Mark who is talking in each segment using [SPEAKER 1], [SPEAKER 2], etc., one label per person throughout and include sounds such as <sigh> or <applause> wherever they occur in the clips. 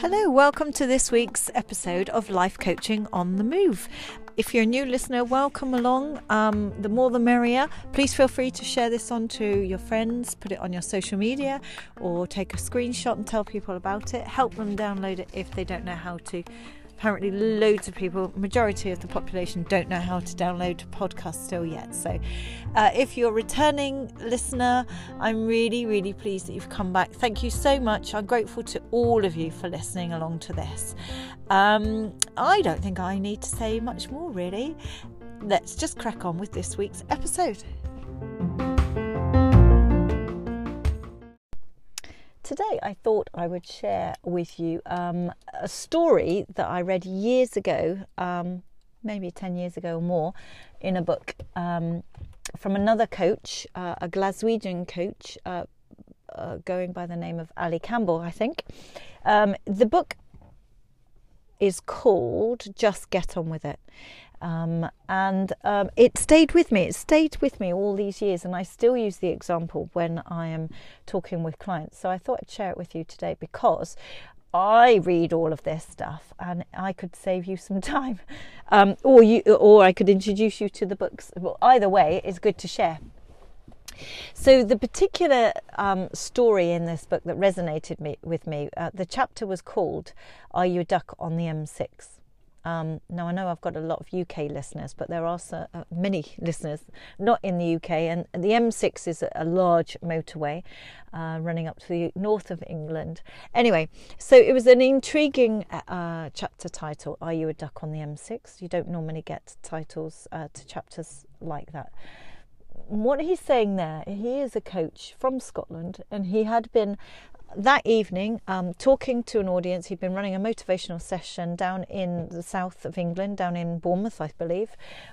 [SPEAKER 1] Hello, welcome to this week's episode of Life Coaching on the Move. If you're a new listener, welcome along. Um, the more the merrier. Please feel free to share this on to your friends, put it on your social media, or take a screenshot and tell people about it. Help them download it if they don't know how to apparently loads of people majority of the population don't know how to download podcasts still yet. So uh, if you're a returning listener i'm really really pleased that you've come back. Thank you so much. I'm grateful to all of you for listening along to this. Um, i don't think i need to say much more really. Let's just crack on with this week's episode Today, I thought I would share with you um, a story that I read years ago, um, maybe 10 years ago or more, in a book um, from another coach, uh, a Glaswegian coach, uh, uh, going by the name of Ali Campbell, I think. Um, the book is called Just Get On With It. Um, and um, it stayed with me. It stayed with me all these years, and I still use the example when I am talking with clients. So I thought I'd share it with you today because I read all of this stuff, and I could save you some <laughs> time, um, or you, or I could introduce you to the books. Well, either way, it's good to share. So the particular um, story in this book that resonated me, with me, uh, the chapter was called "Are You a Duck on the M6?" Um, now, I know I've got a lot of UK listeners, but there are so, uh, many <laughs> listeners not in the UK. And the M6 is a large motorway uh, running up to the north of England. Anyway, so it was an intriguing uh, chapter title Are You a Duck on the M6? You don't normally get titles uh, to chapters like that what he's saying there, he is a coach from Scotland and he had been that evening, um, talking to an audience, he'd been running a motivational session down in the south of England, down in Bournemouth, I believe,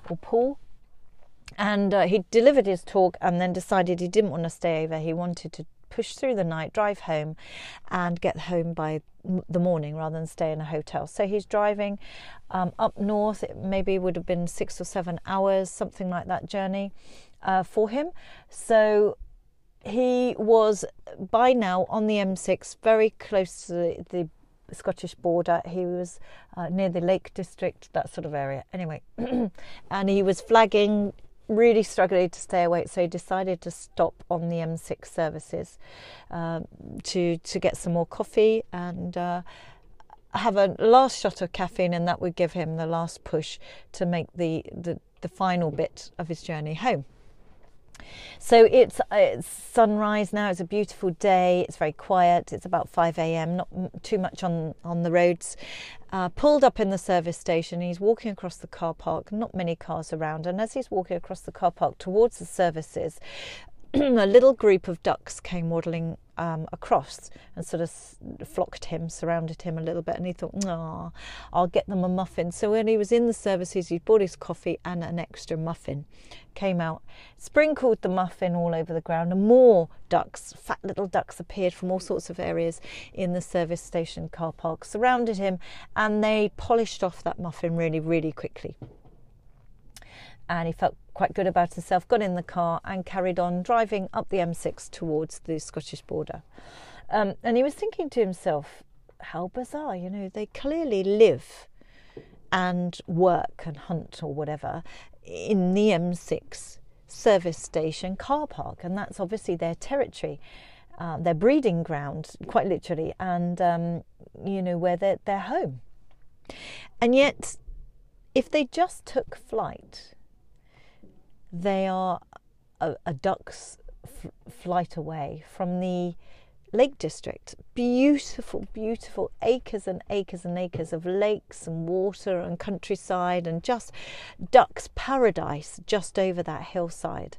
[SPEAKER 1] or Poole. And uh, he delivered his talk and then decided he didn't want to stay over. He wanted to push through the night, drive home, and get home by the morning rather than stay in a hotel. So he's driving um, up north. It maybe would have been six or seven hours, something like that journey uh, for him. So he was by now on the M6, very close to the, the Scottish border. He was uh, near the Lake District, that sort of area. Anyway, <clears throat> and he was flagging, really struggling to stay awake, so he decided to stop on the M6 services uh, to to get some more coffee and. Uh, have a last shot of caffeine, and that would give him the last push to make the, the, the final bit of his journey home. So it's, it's sunrise now. It's a beautiful day. It's very quiet. It's about 5 a.m. Not too much on on the roads. Uh, pulled up in the service station. He's walking across the car park. Not many cars around. And as he's walking across the car park towards the services, <clears throat> a little group of ducks came waddling um, across and sort of flocked him, surrounded him a little bit, and he thought, "Ah, I'll get them a muffin." So when he was in the services, he bought his coffee and an extra muffin. Came out, sprinkled the muffin all over the ground, and more ducks, fat little ducks, appeared from all sorts of areas in the service station car park, surrounded him, and they polished off that muffin really, really quickly and he felt quite good about himself, got in the car and carried on driving up the M6 towards the Scottish border. Um, and he was thinking to himself, how bizarre, you know, they clearly live and work and hunt or whatever in the M6 service station car park, and that's obviously their territory. Uh, their breeding ground, quite literally, and um, you know where they're, they're home. And yet, if they just took flight they are a, a duck's f- flight away from the Lake District. Beautiful, beautiful acres and acres and acres of lakes and water and countryside and just duck's paradise just over that hillside.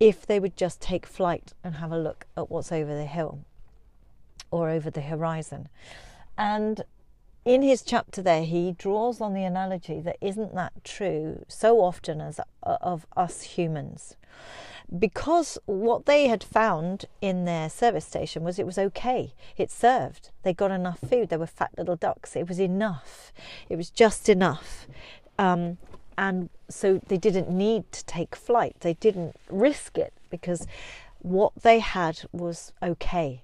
[SPEAKER 1] If they would just take flight and have a look at what's over the hill or over the horizon. And in his chapter there, he draws on the analogy that isn't that true so often as uh, of us humans. Because what they had found in their service station was it was okay. It served. They got enough food. They were fat little ducks. It was enough. It was just enough. Um, and so they didn't need to take flight. They didn't risk it because what they had was okay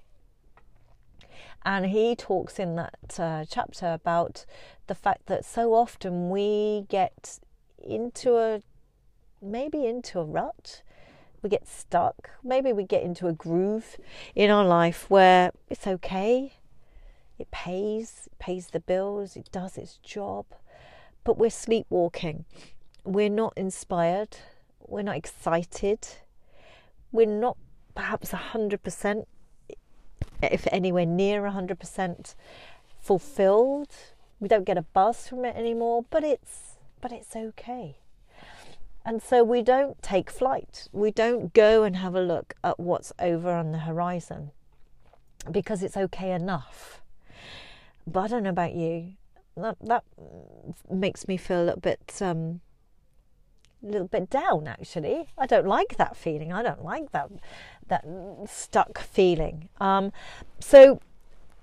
[SPEAKER 1] And he talks in that uh, chapter about the fact that so often we get into a maybe into a rut. We get stuck. Maybe we get into a groove in our life where it's okay. It pays, it pays the bills, it does its job, but we're sleepwalking. We're not inspired. We're not excited. We're not perhaps 100%, if anywhere near 100% fulfilled. We don't get a buzz from it anymore, but it's but it's okay. And so we don't take flight. We don't go and have a look at what's over on the horizon because it's okay enough. But I don't know about you. That, that makes me feel a little bit um, a little bit down actually. I don't like that feeling. I don't like that that stuck feeling. Um, so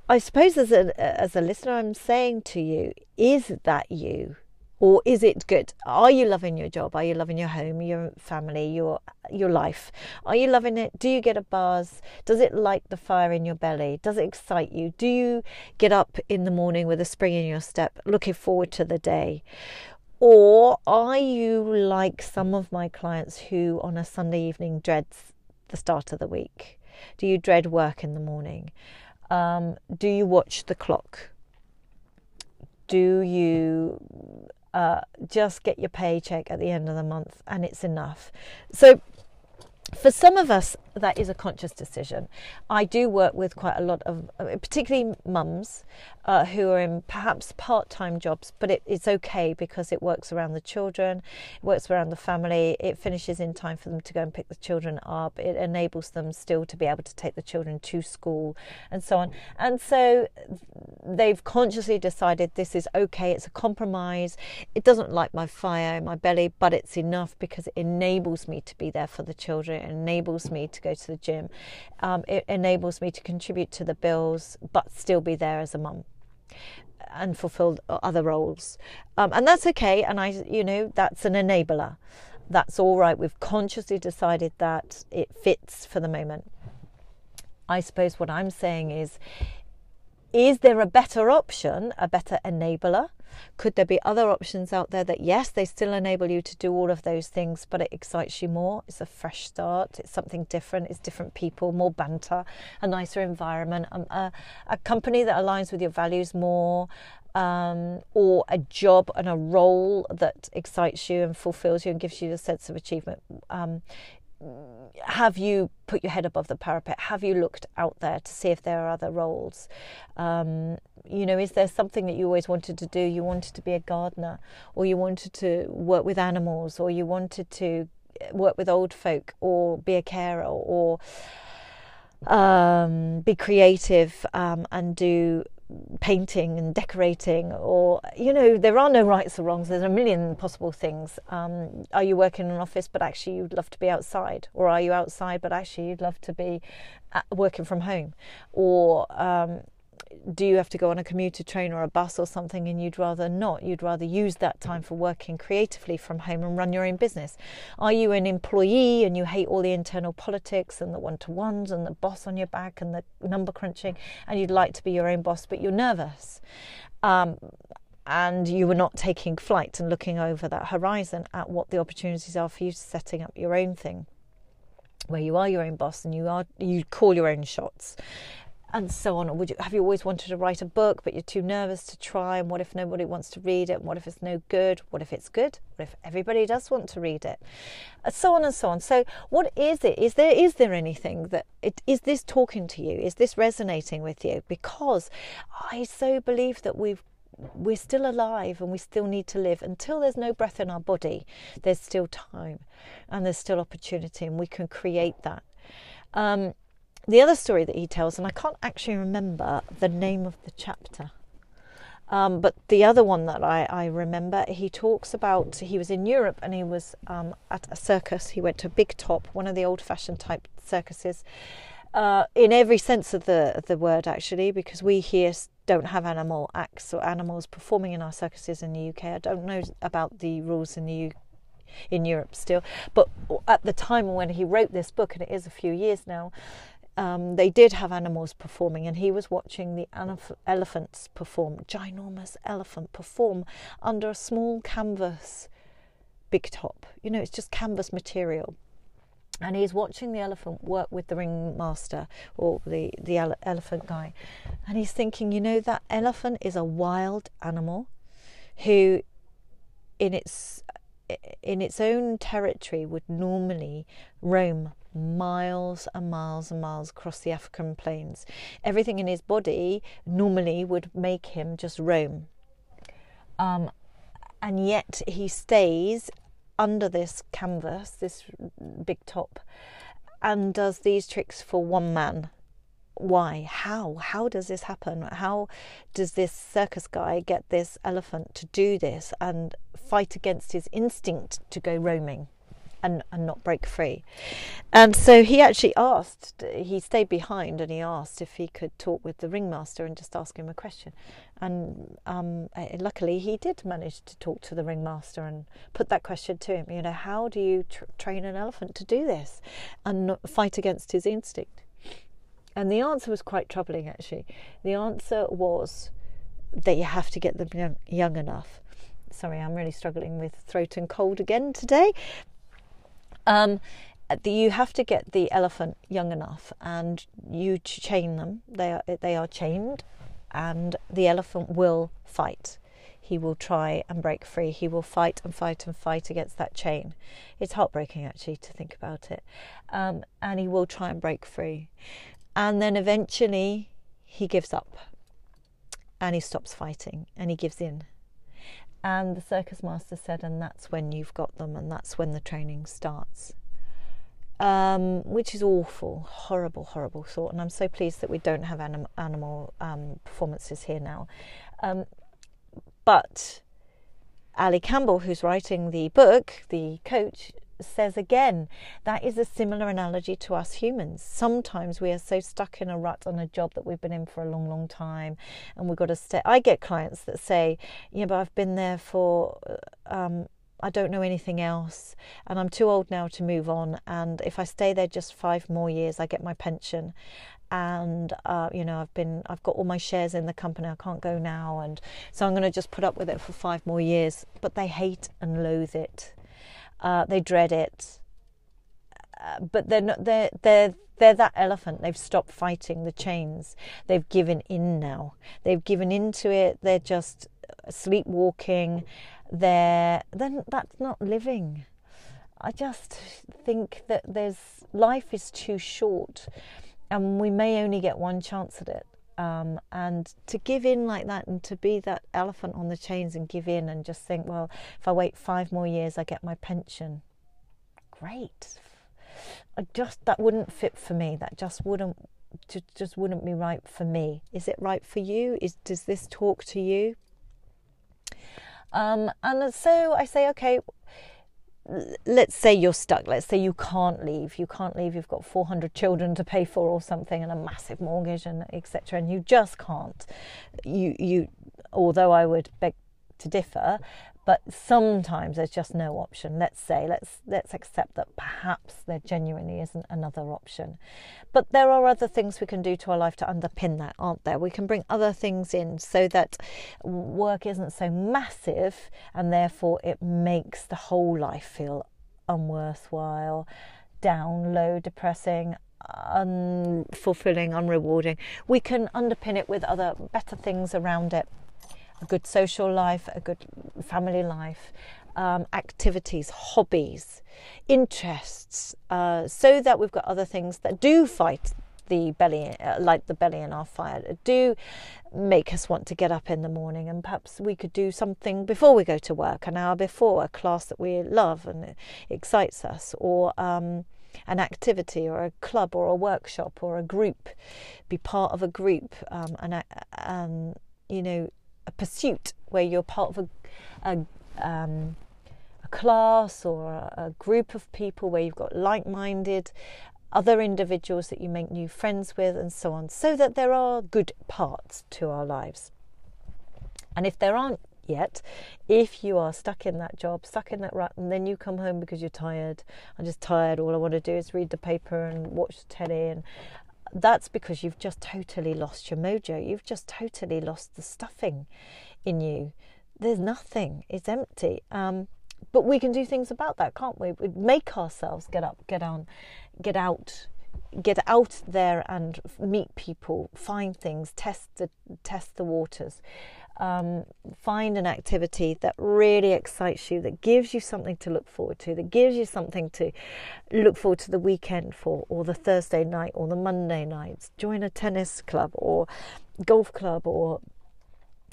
[SPEAKER 1] I suppose as a as a listener I'm saying to you, is that you? Or is it good? Are you loving your job? Are you loving your home, your family, your your life? Are you loving it? Do you get a buzz? Does it light the fire in your belly? Does it excite you? Do you get up in the morning with a spring in your step, looking forward to the day? Or are you like some of my clients who on a Sunday evening dreads the start of the week? Do you dread work in the morning? Um, do you watch the clock? Do you uh, just get your paycheck at the end of the month and it's enough? So for some of us, that is a conscious decision. I do work with quite a lot of, uh, particularly mums, uh, who are in perhaps part time jobs, but it, it's okay because it works around the children, it works around the family, it finishes in time for them to go and pick the children up, it enables them still to be able to take the children to school and so on. And so they've consciously decided this is okay, it's a compromise, it doesn't light my fire in my belly, but it's enough because it enables me to be there for the children, it enables me to go to the gym, um, it enables me to contribute to the bills, but still be there as a mum and fulfill other roles. Um, and that's okay. And I, you know, that's an enabler. That's all right. We've consciously decided that it fits for the moment. I suppose what I'm saying is, is there a better option, a better enabler? Could there be other options out there that, yes, they still enable you to do all of those things, but it excites you more? It's a fresh start, it's something different, it's different people, more banter, a nicer environment, um, a, a company that aligns with your values more, um, or a job and a role that excites you and fulfills you and gives you a sense of achievement. Um, have you put your head above the parapet? Have you looked out there to see if there are other roles? Um, you know, is there something that you always wanted to do? You wanted to be a gardener, or you wanted to work with animals, or you wanted to work with old folk, or be a carer, or um, be creative um, and do painting and decorating or you know there are no rights or wrongs. There's a million possible things. Um, are you working in an office but actually you'd love to be outside? Or are you outside but actually you'd love to be uh, working from home? Or um, do you have to go on a commuter train or a bus or something and you'd rather not? You'd rather use that time for working creatively from home and run your own business? Are you an employee and you hate all the internal politics and the one to ones and the boss on your back and the number crunching and you'd like to be your own boss but you're nervous? Um, and you were not taking flight and looking over that horizon at what the opportunities are for you to setting up your own thing where you are your own boss and you are you call your own shots and so on. Or would you have you always wanted to write a book, but you're too nervous to try? And what if nobody wants to read it? What if it's no good? What if it's good? What if everybody does want to read it? And so on and so on. So, what is it? Is there is there anything that it, is this talking to you? Is this resonating with you? Because I so believe that we've we're still alive and we still need to live until there's no breath in our body there's still time and there's still opportunity and we can create that um, the other story that he tells, and I can't actually remember the name of the chapter, um, but the other one that I, I, remember, he talks about he was in Europe and he was um, at a circus. He went to a Big Top, one of the old fashioned type circuses, uh, in every sense of the, the word, actually, because we here don't have animal acts or animals performing in our circuses in the UK. I don't know about the rules in the UK in Europe still. But at the time when he wrote this book, and it is a few years now, um, they did have animals performing, and he was watching the elephants perform, ginormous elephant perform under a small canvas big top. You know, it's just canvas material. And he's watching the elephant work with the ringmaster or the, the ele- elephant guy. And he's thinking, you know, that elephant is a wild animal who, in its in its own territory would normally roam miles and miles and miles across the African plains. Everything in his body normally would make him just roam. Um, and yet he stays under this canvas, this big top, and does these tricks for one man. Why? How? How does this happen? How does this circus guy get this elephant to do this and fight against his instinct to go roaming and, and not break free and so he actually asked he stayed behind and he asked if he could talk with the ringmaster and just ask him a question and um, eh, luckily he did manage to talk to the ringmaster and put that question to him you know how do you tr- train an elephant to do this and fight against his instinct and the answer was quite troubling, actually. The answer was that you have to get them young, young enough. Sorry, I'm really struggling with throat and cold again today. Um, you have to get the elephant young enough, and you chain them. They are they are chained, and the elephant will fight. He will try and break free. He will fight and fight and fight against that chain. It's heartbreaking actually to think about it, um, and he will try and break free. And then eventually he gives up and he stops fighting and he gives in. And the circus master said, and that's when you've got them, and that's when the training starts. Um, which is awful, horrible, horrible thought. And I'm so pleased that we don't have anim- animal um, performances here now. Um, but Ali Campbell, who's writing the book, the coach, says again, that is a similar analogy to us humans. Sometimes we are so stuck in a rut on a job that we've been in for a long, long time, and we've got to stay. I get clients that say, "Yeah, but I've been there for." Um, I don't know anything else, and I'm too old now to move on. And if I stay there just five more years, I get my pension, and uh, you know I've been I've got all my shares in the company. I can't go now, and so I'm going to just put up with it for five more years. But they hate and loathe it. Uh, they dread it, uh, but they're not. They're they're they're that elephant. They've stopped fighting the chains. They've given in now. They've given into it. They're just sleepwalking. They're then that's not living. I just think that there's life is too short, and we may only get one chance at it. Um, and to give in like that and to be that elephant on the chains and give in and just think, well, if I wait five more years, I get my pension. Great. I just that wouldn't fit for me. That just wouldn't just, wouldn't be right for me. Is it right for you? Is does this talk to you? Um, and so I say, okay, let's say you're stuck let's say you can't leave you can't leave you've got 400 children to pay for or something and a massive mortgage and etc and you just can't. You you although i would beg to differ but sometimes there's just no option. Let's say let's let's accept that perhaps there genuinely isn't another option. But there are other things we can do to our life to underpin that aren't there? We can bring other things in so that work isn't so massive and therefore it makes the whole life feel unworthwhile down low depressing unfulfilling unrewarding. We can underpin it with other better things around it a good social life, a good family life, um, activities, hobbies, interests, uh, so that we've got other things that do fight the belly, uh, like the belly in our fire, do make us want to get up in the morning. And perhaps we could do something before we go to work, an hour before, a class that we love and excites us, or um, an activity, or a club, or a workshop, or a group. Be part of a group, um, and um, you know a pursuit where you're part of a, a, um, a class or a, a group of people where you've got like minded other individuals that you make new friends with, and so on, so that there are good parts to our lives. And if there aren't yet, if you are stuck in that job, stuck in that rut, and then you come home because you're tired, I'm just tired, all I want to do is read the paper and watch the telly, and that's because you've just totally lost your mojo. You've just totally lost the stuffing in you. There's nothing. It's empty. Um, but we can do things about that, can't we? We make ourselves get up, get on, get out, get out there and meet people, find things, test the test the waters, um, find an activity that really excites you, that gives you something to look forward to, that gives you something to look forward to the weekend for, or the Thursday night, or the Monday nights. Join a tennis club, or golf club, or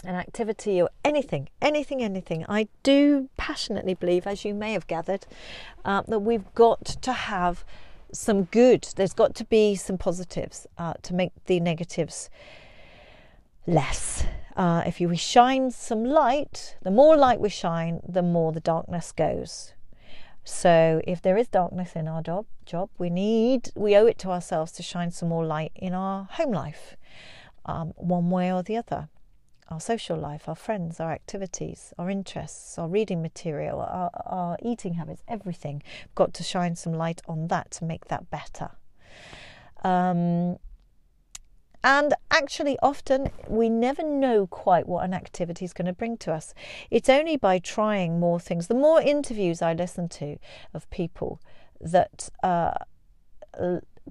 [SPEAKER 1] an activity or anything, anything, anything. I do passionately believe, as you may have gathered, uh, that we've got to have some good. There's got to be some positives uh, to make the negatives less. Uh, if you shine some light, the more light we shine, the more the darkness goes. So if there is darkness in our job, job, we need, we owe it to ourselves to shine some more light in our home life, um, one way or the other our social life, our friends, our activities, our interests, our reading material, our, our eating habits, everything. We've got to shine some light on that to make that better. Um, and actually, often we never know quite what an activity is going to bring to us. It's only by trying more things. The more interviews I listen to of people that uh,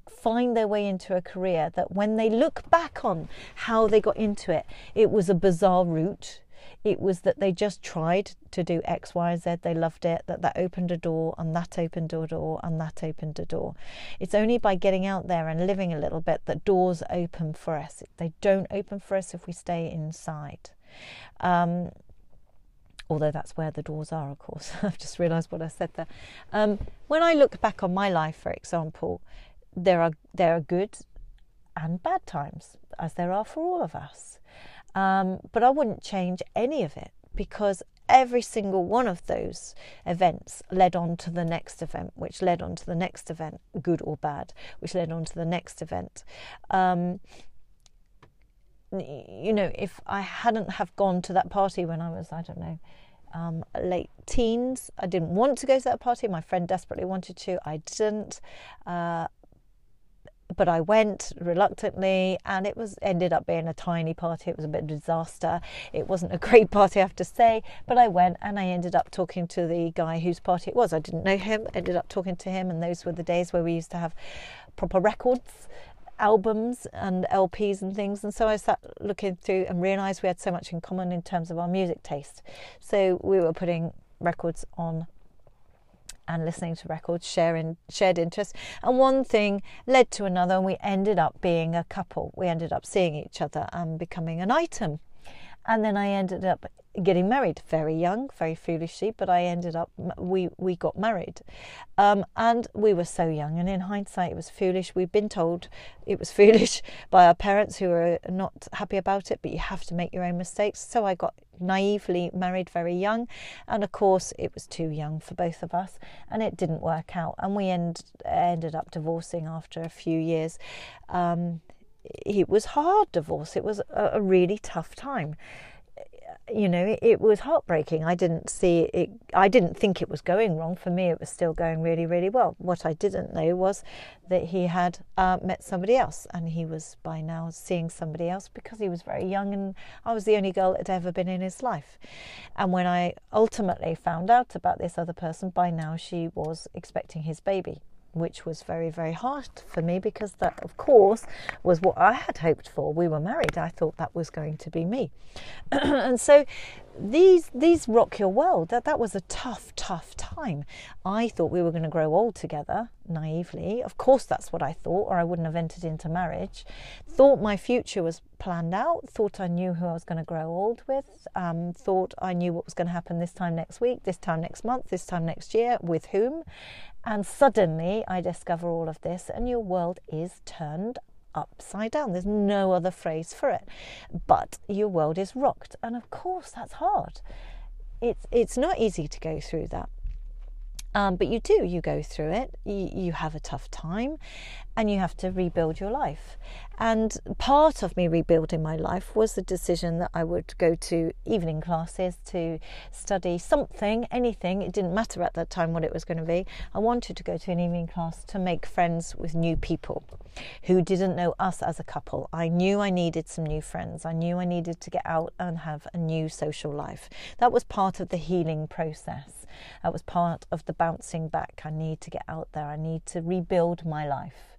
[SPEAKER 1] find their way into a career that when they look back on how they got into it, it was a bizarre route. It was that they just tried to do X, Y, Z. They loved it. That that opened a door, and that opened a door, and that opened a door. It's only by getting out there and living a little bit that doors open for us. They don't open for us if we stay inside. Um, although that's where the doors are, of course. <laughs> I've just realised what I said there. Um, when I look back on my life, for example, there are there are good and bad times, as there are for all of us. Um, but I wouldn't change any of it because every single one of those events led on to the next event, which led on to the next event, good or bad, which led on to the next event. Um, you know, if I hadn't have gone to that party when I was, I don't know, um, late teens, I didn't want to go to that party. My friend desperately wanted to. I didn't. Uh, but I went reluctantly, and it was ended up being a tiny party. It was a bit of a disaster. It wasn't a <laughs> great party, I have to say, but I went and I ended up talking to the guy whose party it was. I didn't know him. Ended up talking to him, and those were the days where we used to have proper records albums and LPs and things. And so I sat looking through and realised we had so much in common in terms of our music taste. So we were putting records on and listening to records, sharing shared interests. And one thing led to another, and we ended up being a couple. We ended up seeing each other and becoming an item. And then I ended up getting married very young, very foolishly, but I ended up we we got married, um, and we were so young. And in hindsight, it was foolish. We've been told it was <laughs> foolish by our parents who were not happy about it. But you have to make your own mistakes. So I got naively married very young, and of course it was too young for both of us, and it didn't work out. And we end, ended up divorcing after a few years. Um, it was hard divorce. It was a, a really tough time you know, it, it, was heartbreaking. I didn't see it, I didn't think it was going wrong. For me, it was still going really, really well. What I didn't know was that he had uh, met somebody else and he was by now seeing somebody else because he was very young and I was the only girl that had ever been in his life. And when I ultimately found out about this other person, by now she was expecting his baby which was very, very hard for me because that, of course, was what I had hoped for. We were married. I thought that was going to be me. <clears throat> and so these these rock your world. That that was a tough, tough time. I thought we were going to grow old together, naively. Of course, that's what I thought, or I wouldn't have entered into marriage. Thought my future was planned out. Thought I knew who I was going to grow old with. Um, thought I knew what was going to happen this time next week, this time next month, this time next year, with whom. And suddenly, I discover all of this, and your world is turned upside down. There's no other phrase for it. But your world is rocked. And of course, that's hard. It's, it's not easy to go through that. Um, but you do, you go through it, you, you have a tough time, and you have to rebuild your life. And part of me rebuilding my life was the decision that I would go to evening classes to study something, anything. It didn't matter at that time what it was going to be. I wanted to go to an evening class to make friends with new people who didn't know us as a couple. I knew I needed some new friends. I knew I needed to get out and have a new social life. That was part of the healing process. That was part of the bouncing back. I need to get out there. I need to rebuild my life.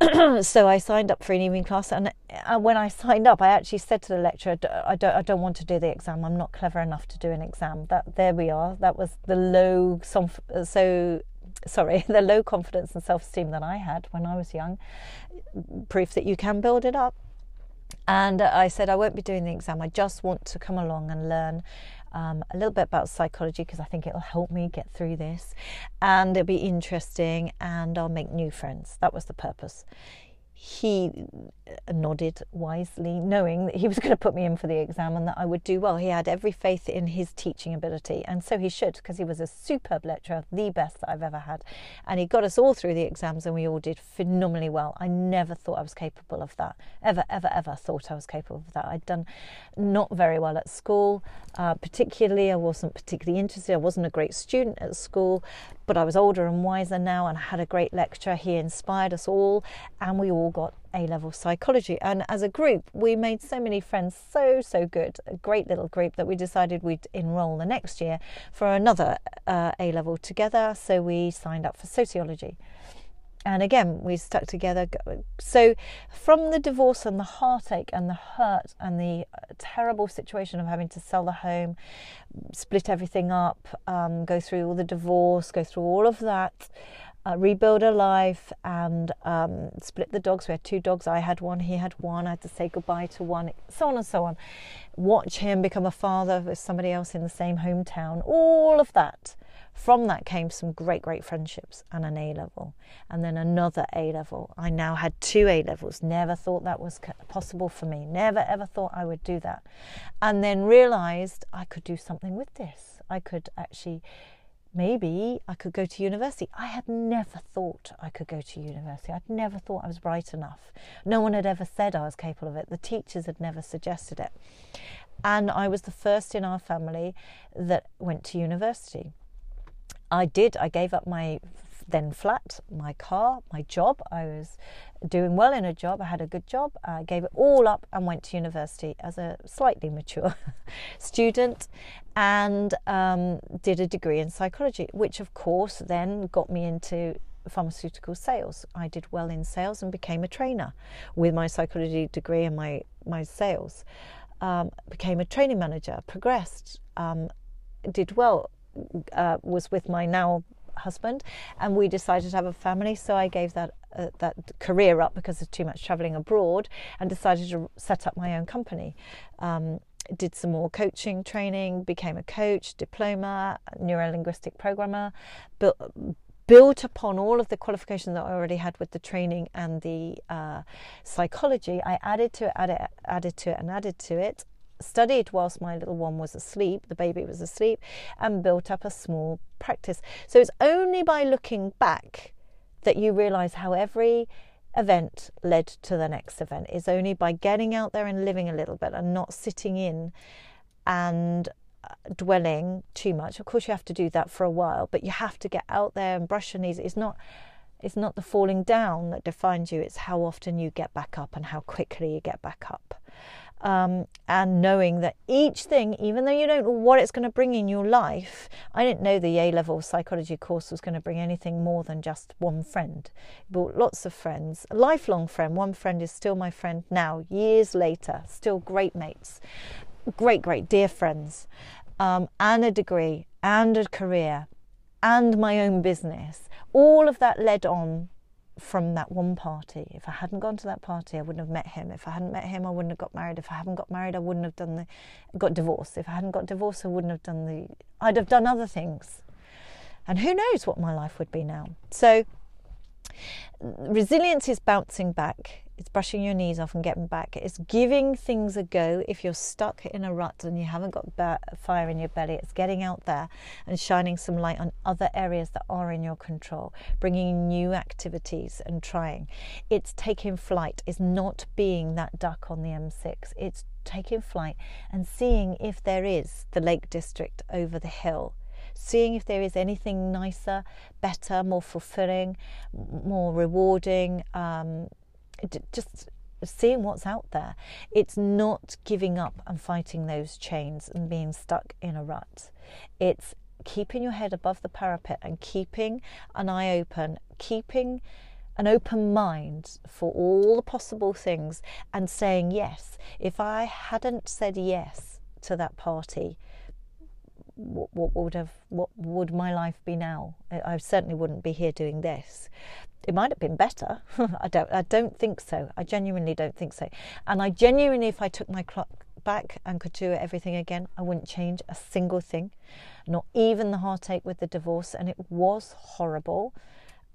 [SPEAKER 1] <clears throat> so I signed up for an evening class, and uh, when I signed up, I actually said to the lecturer, "I don't, I don't want to do the exam. I'm not clever enough to do an exam." That there we are. That was the low, so sorry, <laughs> the low confidence and self-esteem that I had when I was young. Proof that you can build it up. And I said, I won't be doing the exam. I just want to come along and learn um, a little bit about psychology because I think it'll help me get through this and it'll be interesting and I'll make new friends. That was the purpose he nodded wisely, knowing that he was going to put me in for the exam and that I would do well. He had every faith in his teaching ability, and so he should, because he was a superb lecturer, the best that I've ever had. And he got us all through the exams, and we all did phenomenally well. I never thought I was capable of that. Ever, ever, ever thought I was capable of that. I'd done not very well at school, uh, particularly, I wasn't particularly interested. I wasn't a great student at school, but I was older and wiser now, and I had a great lecturer. He inspired us all, and we all got A level psychology. And as a group, we made so many friends, so, so good, a great little group that we decided we'd enroll the next year for another uh, A level together. So we signed up for sociology. And again, we stuck together. So, from the divorce and the heartache and the hurt and the uh, terrible situation of having to sell the home, split everything up, um, go through all the divorce, go through all of that, uh, rebuild a life and um, split the dogs. We had two dogs. I had one, he had one. I had to say goodbye to one, so on and so on. Watch him become a father with somebody else in the same hometown. All of that. From that came some great, great friendships and an A level, and then another A level. I now had two A levels. Never thought that was possible for me. Never ever thought I would do that. And then realized I could do something with this. I could actually maybe I could go to university. I had never thought I could go to university. I'd never thought I was bright enough. No one had ever said I was capable of it. The teachers had never suggested it. And I was the first in our family that went to university. I did. I gave up my then flat, my car, my job. I was doing well in a job. I had a good job. I gave it all up and went to university as a slightly mature <laughs> student and um, did a degree in psychology, which of course then got me into pharmaceutical sales. I did well in sales and became a trainer with my psychology degree and my, my sales. Um, became a training manager, progressed, um, did well, uh, was with my now husband, and we decided to have a family. So I gave that uh, that career up because of too much traveling abroad, and decided to set up my own company. Um, did some more coaching training, became a coach, diploma, neurolinguistic programmer, built built upon all of the qualifications that I already had with the training and the uh, psychology. I added to it, added, added to it, and added to it. Studied whilst my little one was asleep, the baby was asleep, and built up a small practice. So it's only by looking back that you realize how every event led to the next event is only by getting out there and living a little bit and not sitting in and uh, dwelling too much. Of course, you have to do that for a while, but you have to get out there and brush your knees. It's not. It's not the falling down that defines you, it's how often you get back up and how quickly you get back up um, and knowing that each thing, even though you don't know what it's going to bring in your life, I didn't know the A level psychology course was going to bring anything more than just one friend. Brought lots of friends, a lifelong friend. One friend is still my friend now, years later, still great mates, great, great, dear friends, um, and a degree, and a career, and my own business. All of that led on from that one party. If I hadn't gone to that party, I wouldn't have met him. If I hadn't met him, I wouldn't have got married. If I hadn't got married, I wouldn't have done the got divorced. If I hadn't got divorced, I wouldn't have done the I'd have done other things. And who knows what my life would be now. So resilience is bouncing back. It's brushing your knees off and getting back. It's giving things a go. If you're stuck in a rut and you haven't got fire in your belly, it's getting out there and shining some light on other areas that are in your control, bringing new activities and trying. It's taking flight. It's not being that duck on the M6. It's taking flight and seeing if there is the Lake District over the hill seeing if there is anything nicer, better, more fulfilling, more rewarding, um, just seeing what's out there. It's not giving up and fighting those chains and being stuck in a rut. It's keeping your head above the parapet and keeping an eye open, keeping an open mind for all the possible things and saying yes. If I hadn't said yes to that party, what, what would have what would my life be now? I certainly wouldn't be here doing this. It might have been better. <laughs> I don't. I don't think so. I genuinely don't think so. And I genuinely, if I took my clock back and could do everything again, I wouldn't change a single thing, not even the heartache with the divorce. And it was horrible.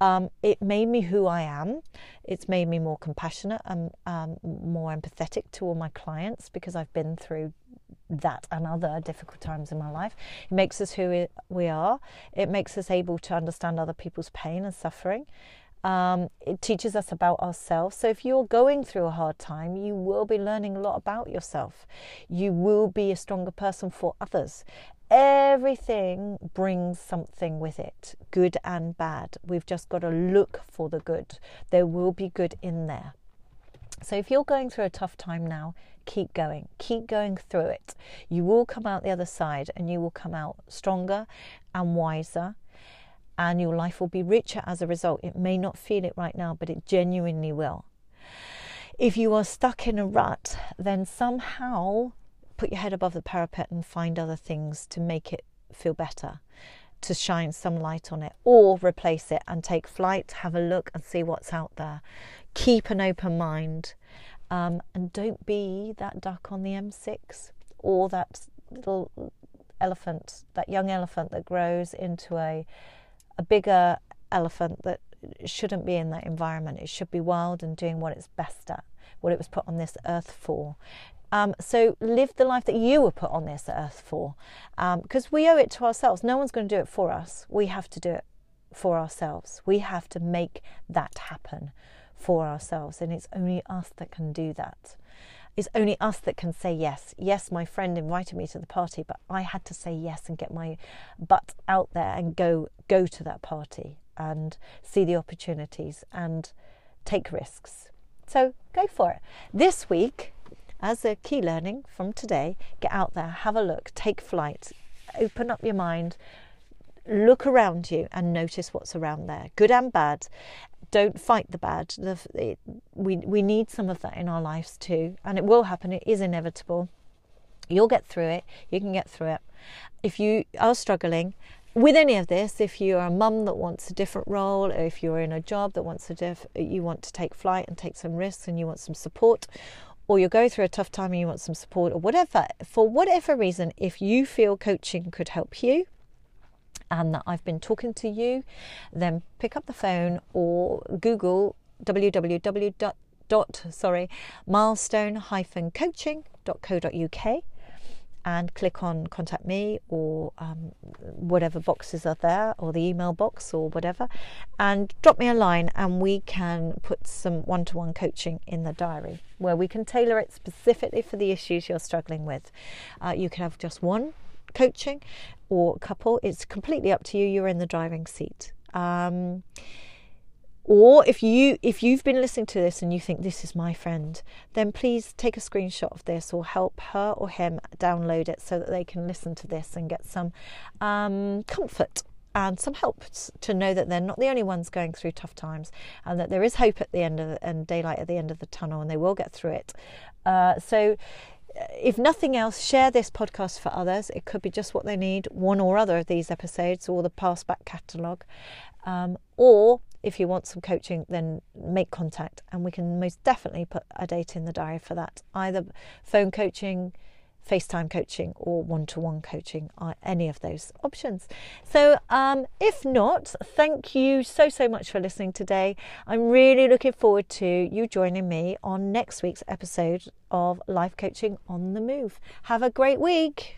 [SPEAKER 1] Um, it made me who I am. It's made me more compassionate and um, more empathetic to all my clients because I've been through that and other difficult times in my life. It makes us who we are. It makes us able to understand other people's pain and suffering. Um, it teaches us about ourselves. So, if you're going through a hard time, you will be learning a lot about yourself. You will be a stronger person for others. Everything brings something with it, good and bad. We've just got to look for the good. There will be good in there. So, if you're going through a tough time now, keep going, keep going through it. You will come out the other side and you will come out stronger and wiser, and your life will be richer as a result. It may not feel it right now, but it genuinely will. If you are stuck in a rut, then somehow put your head above the parapet and find other things to make it feel better to shine some light on it or replace it and take flight, have a look and see what's out there. Keep an open mind um, and don't be that duck on the M6 or that little elephant, that young elephant that grows into a, a bigger elephant that shouldn't be in that environment. It should be wild and doing what it's best at, what it was put on this earth for. Um, so live the life that you were put on this earth for, because um, we owe it to ourselves. No one's going to do it for us. We have to do it for ourselves. We have to make that happen for ourselves, and it's only us that can do that. It's only us that can say yes. Yes, my friend invited me to the party, but I had to say yes and get my butt out there and go go to that party and see the opportunities and take risks. So go for it. This week, as a key learning from today, get out there, have a look, take flight, open up your mind, look around you and notice what's around there, good and bad. Don't fight the bad. The, it, we, we need some of that in our lives too, and it will happen, it is inevitable. You'll get through it, you can get through it. If you are struggling, with any of this, if you're a mum that wants a different role, or if you're in a job that wants a diff, you want to take flight and take some risks and you want some support, or you're going through a tough time and you want some support, or whatever, for whatever reason, if you feel coaching could help you and that I've been talking to you, then pick up the phone or Google www. Dot, sorry, milestone-coaching.co.uk and click on contact me or um, whatever boxes are there or the email box or whatever and drop me a line and we can put some one-to-one coaching in the diary where we can tailor it specifically for the issues you're struggling with. Uh, you can have just one coaching or a couple. It's completely up to you. You're in the driving seat. Um, or if you if you've been listening to this and you think this is my friend, then please take a screenshot of this or help her or him download it so that they can listen to this and get some um, comfort and some help to know that they're not the only ones going through tough times and that there is hope at the end of the, and daylight at the end of the tunnel and they will get through it. Uh, so if nothing else, share this podcast for others. It could be just what they need, one or other of these episodes, or the past back catalogue. Um, or if you want some coaching, then make contact and we can most definitely put a date in the diary for that. Either phone coaching, FaceTime coaching or one to one coaching, uh, any of those options. So, um, if not, thank you so, so much for listening today. I'm really looking forward to you joining me on next week's episode of Life Coaching on the Move. Have a great week.